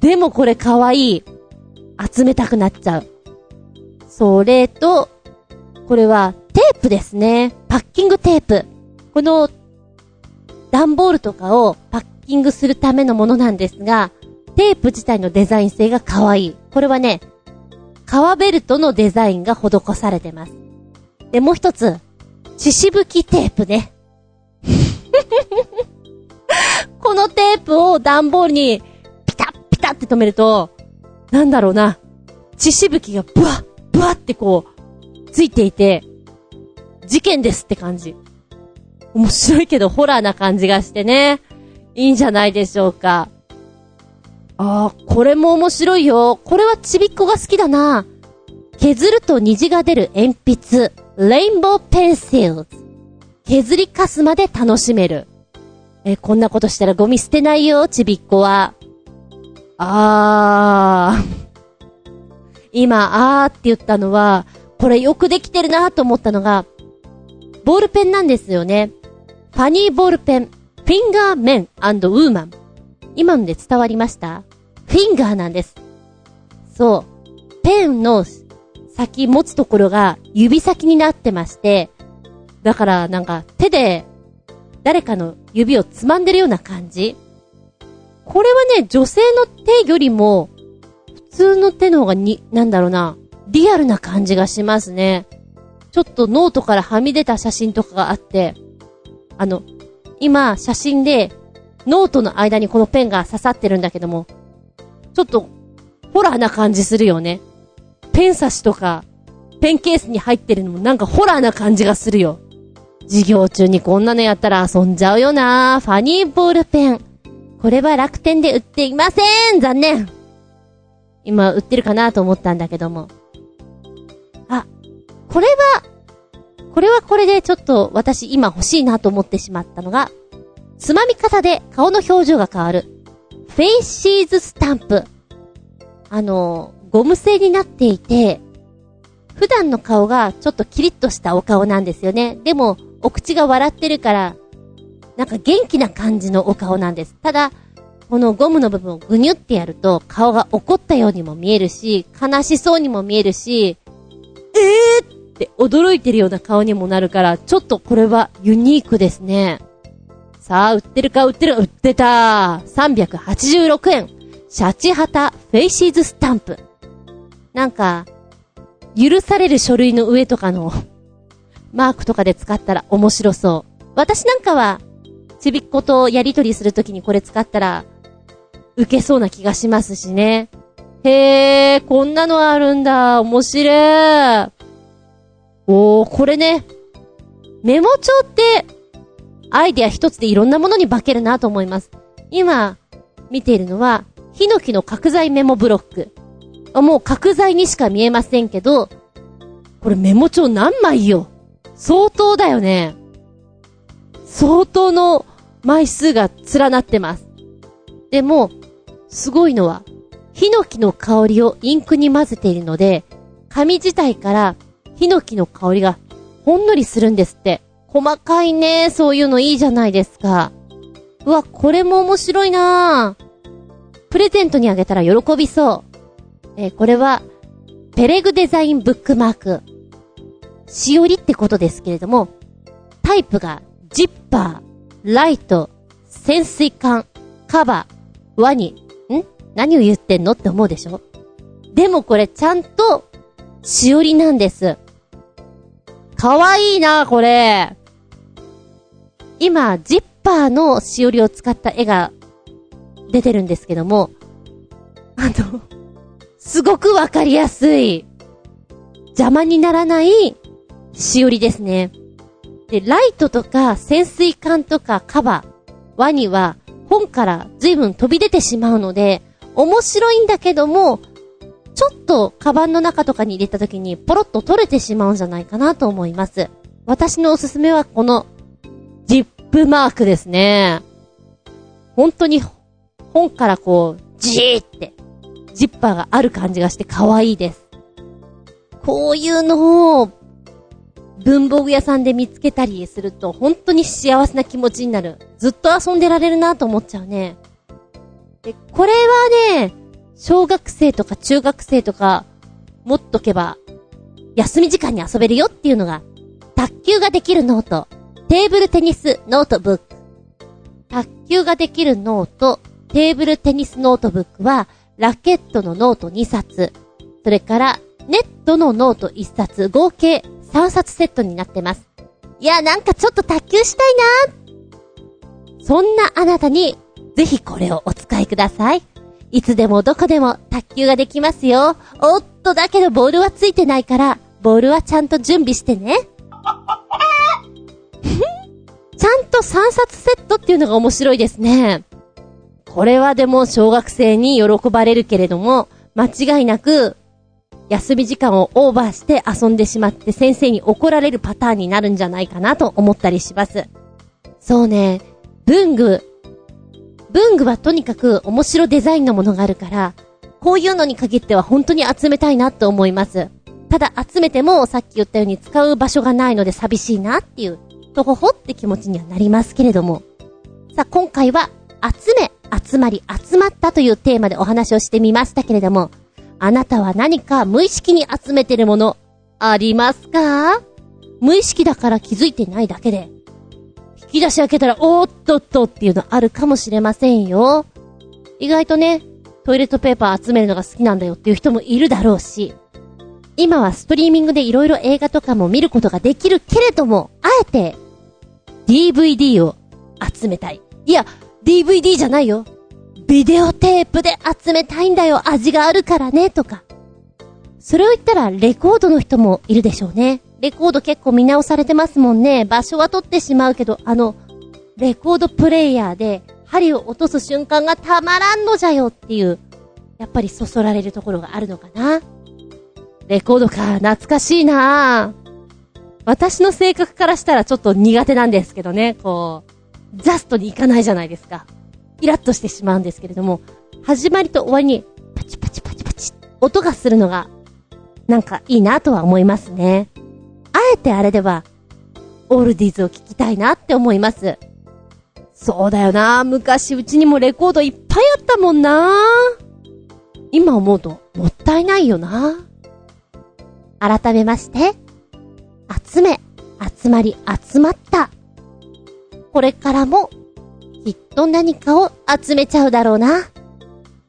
でもこれ可愛い。集めたくなっちゃう。それと、これはテープですね。パッキングテープ。この、段ボールとかをパッキングするためのものなんですが、テープ自体のデザイン性が可愛い。これはね、革ベルトのデザインが施されてます。で、もう一つ、血しぶきテープね。このテープを段ボールにピタッピタッって止めると、なんだろうな、血しぶきがブワッブワッってこう、ついていて、事件ですって感じ。面白いけどホラーな感じがしてね。いいんじゃないでしょうか。ああ、これも面白いよ。これはちびっこが好きだな。削ると虹が出る鉛筆、レインボーペンシル。削りかすまで楽しめる。え、こんなことしたらゴミ捨てないよ、ちびっこは。あー。今、あーって言ったのは、これよくできてるなと思ったのが、ボールペンなんですよね。ファニーボールペン、フィンガーメンウーマン。今ので伝わりました？フィンガーなんです。そう。ペンの先持つところが指先になってまして、だからなんか手で誰かの指をつまんでるような感じこれはね、女性の手よりも普通の手の方がに、なんだろうな、リアルな感じがしますね。ちょっとノートからはみ出た写真とかがあって、あの、今、写真で、ノートの間にこのペンが刺さってるんだけども、ちょっと、ホラーな感じするよね。ペン差しとか、ペンケースに入ってるのもなんかホラーな感じがするよ。授業中にこんなのやったら遊んじゃうよなファニーボールペン。これは楽天で売っていません残念今売ってるかなと思ったんだけども。あ、これは、これはこれでちょっと私今欲しいなと思ってしまったのが、つまみ方で顔の表情が変わる。 Faces Stamp。あの、ゴム製になっていて、普段の顔がちょっとキリッとしたお顔なんですよね。でも、お口が笑ってるから、なんか元気な感じのお顔なんです。ただ、このゴムの部分をぐにゅってやると、顔が怒ったようにも見えるし、悲しそうにも見えるし、えーって驚いてるような顔にもなるから、ちょっとこれはユニークですね。さあ、売ってるか売ってる、売ってた !386 円。シャチハタ Faces Stamp。なんか、許される書類の上とかの マークとかで使ったら面白そう。私なんかは、ちびっ子とやりとりするときにこれ使ったら、受けそうな気がしますしね。へえ、こんなのあるんだ。面白い。おー、これね。メモ帳って、アイデア一つでいろんなものに化けるなと思います。今、見ているのは、ヒノキの角材メモブロック。もう角材にしか見えませんけど、これメモ帳何枚よ？相当だよね。相当の枚数が連なってます。でも、すごいのは、ヒノキの香りをインクに混ぜているので、紙自体からヒノキの香りがほんのりするんですって。細かいね。そういうのいいじゃないですか。うわ、これも面白いなプレゼントにあげたら喜びそう。えー、これは、ペレグデザインブックマーク。しおりってことですけれども、タイプが、ジッパー、ライト、潜水艦、カバー、ワニ。ん？何を言ってんの？って思うでしょ？でもこれちゃんと、しおりなんです。かわいいな、これ。今、ジッパーのしおりを使った絵が出てるんですけども、あの、すごくわかりやすい。邪魔にならないしおりですね。で、ライトとか潜水艦とかカバー、ワニは本から随分飛び出てしまうので、面白いんだけども、ちょっとカバンの中とかに入れた時にポロッと取れてしまうんじゃないかなと思います。私のおすすめはこのジップマークですね。本当に本からこう、じーってジッパーがある感じがして可愛いです。こういうのを、文房具屋さんで見つけたりすると、本当に幸せな気持ちになる。ずっと遊んでられるなと思っちゃうね。で、これはね、小学生とか中学生とか、持っとけば、休み時間に遊べるよっていうのが、卓球ができるノート、 Table Tennis Notebook。卓球ができるノート、 Table Tennis Notebook は、ラケットのノート2冊、それから、ネットのノート1冊、合計3冊セットになってます。いや、なんかちょっと卓球したいなそんなあなたに、ぜひこれをお使いください。いつでもどこでも卓球ができますよ。おっと、だけどボールはついてないから、ボールはちゃんと準備してね。ちゃんと3冊セットっていうのが面白いですね。これはでも小学生に喜ばれるけれども、間違いなく、休み時間をオーバーして遊んでしまって先生に怒られるパターンになるんじゃないかなと思ったりします。そうね、文具。文具はとにかく面白デザインのものがあるから、こういうのに限っては本当に集めたいなと思います。ただ集めてもさっき言ったように使う場所がないので寂しいなっていう、とほほって気持ちにはなりますけれども。さあ今回は集め、集まり、集まったというテーマでお話をしてみましたけれども、あなたは何か無意識に集めてるもの、ありますか？無意識だから気づいてないだけで、引き出し開けたら、おーっとっとっていうのあるかもしれませんよ。意外とね、トイレットペーパー集めるのが好きなんだよっていう人もいるだろうし、今はストリーミングで色々映画とかも見ることができるけれども、あえて、DVD を集めたい。いや、DVD じゃないよ。ビデオテープで集めたいんだよ。味があるからね、とか。それを言ったら、レコードの人もいるでしょうね。レコード結構見直されてますもんね。場所は取ってしまうけど、あの、レコードプレイヤーで、針を落とす瞬間がたまらんのじゃよっていう、やっぱりそそられるところがあるのかな。レコードか、懐かしいなぁ私の性格からしたらちょっと苦手なんですけどね、こう、ジャストにいかないじゃないですか。イラッとしてしまうんですけれども、始まりと終わりに、パチパチパチパチ、音がするのが、なんかいいなとは思いますね。あえてあれでは、オールディーズを聞きたいなって思います。そうだよな昔うちにもレコードいっぱいあったもんな今思うと、もったいないよな改めまして、集め、集まり、集まった。これからも、きっと何かを集めちゃうだろうな。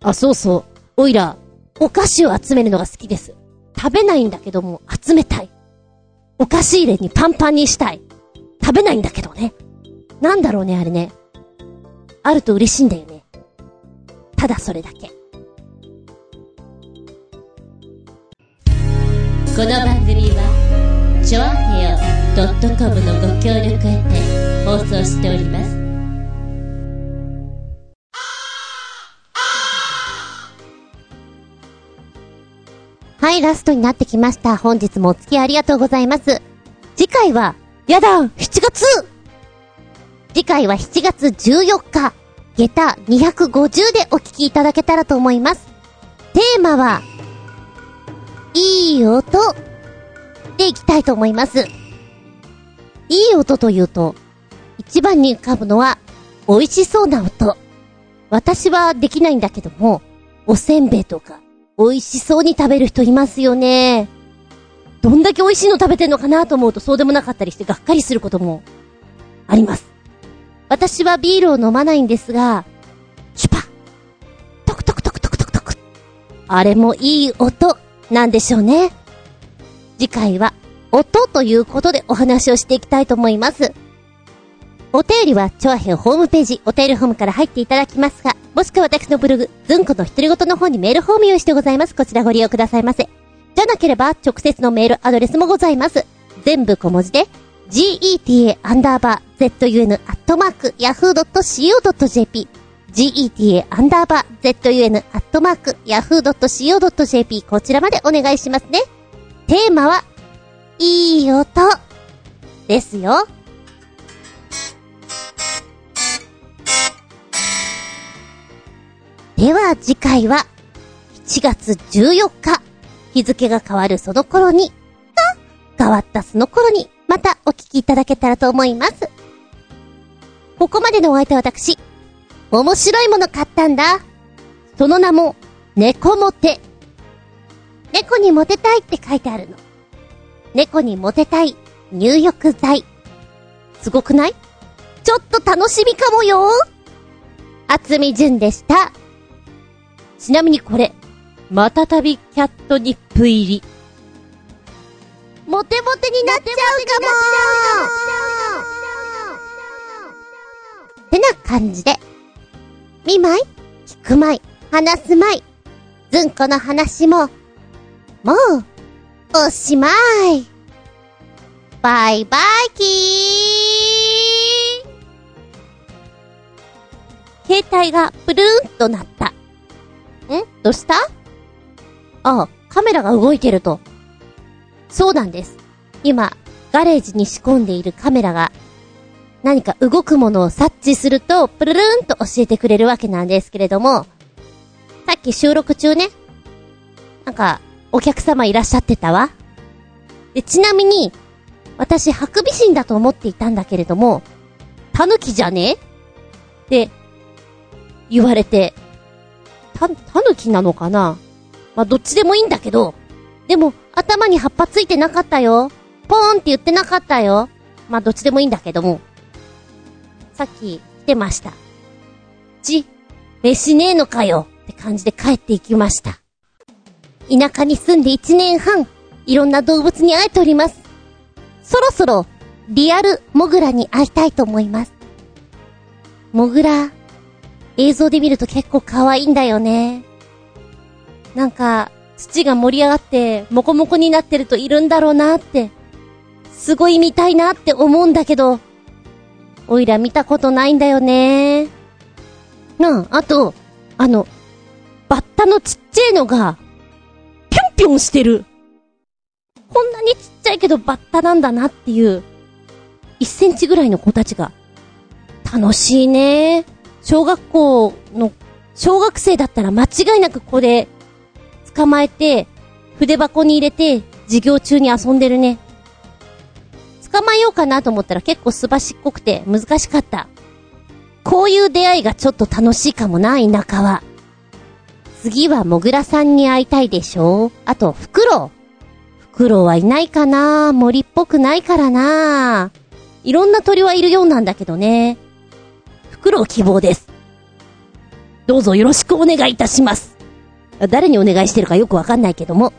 あ、そうそう。おいら、お菓子を集めるのが好きです。食べないんだけども、集めたい。お菓子入れにパンパンにしたい。食べないんだけどね。なんだろうね、あれね。あると嬉しいんだよね。ただそれだけ。この番組は、ちょあへよ .com のご協力へて放送しております。はい、ラストになってきました。本日もお付き合いありがとうございます。次回は、やだ !7 月次回は7月14日、下駄250でお聞きいただけたらと思います。テーマは、いい音でいきたいと思います。いい音というと、一番に浮かぶのは、美味しそうな音。私はできないんだけども、おせんべいとか、美味しそうに食べる人いますよね。どんだけ美味しいの食べてんのかなと思うとそうでもなかったりしてがっかりすることもあります。私はビールを飲まないんですが、シュパトクトクトクトクトクトク。あれもいい音なんでしょうね。次回は音ということでお話をしていきたいと思います。お便りは、チョアヘホームページ、お便りホームから入っていただきますが、もしくは私のブログ、ズンコの独り言の方にメールフォーム用意してございます。こちらご利用くださいませ。じゃなければ、直接のメールアドレスもございます。全部小文字で、get a アンダーバー zun@yahoo co.jpget a アンダーバー zun@yahoo co.jp こちらまでお願いしますね。テーマは、いい音ですよ。では次回は、7月14日、日付が変わるその頃に、変わったその頃に、またお聞きいただけたらと思います。ここまでのお相手は私、面白いもの買ったんだ。その名も、猫モテ。猫にモテたいって書いてあるの。猫にモテたい入浴剤。すごくない？ちょっと楽しみかもよ厚み純でした。ちなみにこれ、またたびキャットニップ入り。モテモテになっちゃうかもってな感じで。見舞い聞く舞い話す舞いずんこの話も、もう、おしまい。バイバイキー携帯がプルーンとなった。んどうした？ああ、カメラが動いてると。そうなんです。今、ガレージに仕込んでいるカメラが、何か動くものを察知すると、プルルーンと教えてくれるわけなんですけれども、さっき収録中ね、なんか、お客様いらっしゃってたわ。で、ちなみに、私、ハクビシンだと思っていたんだけれども、タヌキじゃね？って、言われて、た、タヌキなのかな？まあ、どっちでもいいんだけど、でも、頭に葉っぱついてなかったよ。ポーンって言ってなかったよ。まあ、どっちでもいいんだけども。さっき、来てました。ち、飯ねえのかよって感じで帰っていきました。田舎に住んで1年半、いろんな動物に会えております。そろそろ、リアルモグラに会いたいと思います。モグラ、映像で見ると結構可愛いんだよね。なんか、土が盛り上がって、モコモコになってるといるんだろうなって、すごい見たいなって思うんだけど、おいら見たことないんだよね。なあ、あと、あの、バッタのちっちゃいのが、ぴょんしてる？こんなにちっちゃいけどバッタなんだなっていう、1センチぐらいの子たちが、楽しいね。小学校の、小学生だったら間違いなくここで、捕まえて、筆箱に入れて、授業中に遊んでるね。捕まえようかなと思ったら結構すばしっこくて難しかった。こういう出会いがちょっと楽しいかもな、田舎は。次はもぐらさんに会いたいでしょ？あと、フクロウ。フクロウはいないかな？森っぽくないからな？いろんな鳥はいるようなんだけどね。フクロウ希望です。どうぞよろしくお願いいたします。誰にお願いしてるかよくわかんないけども。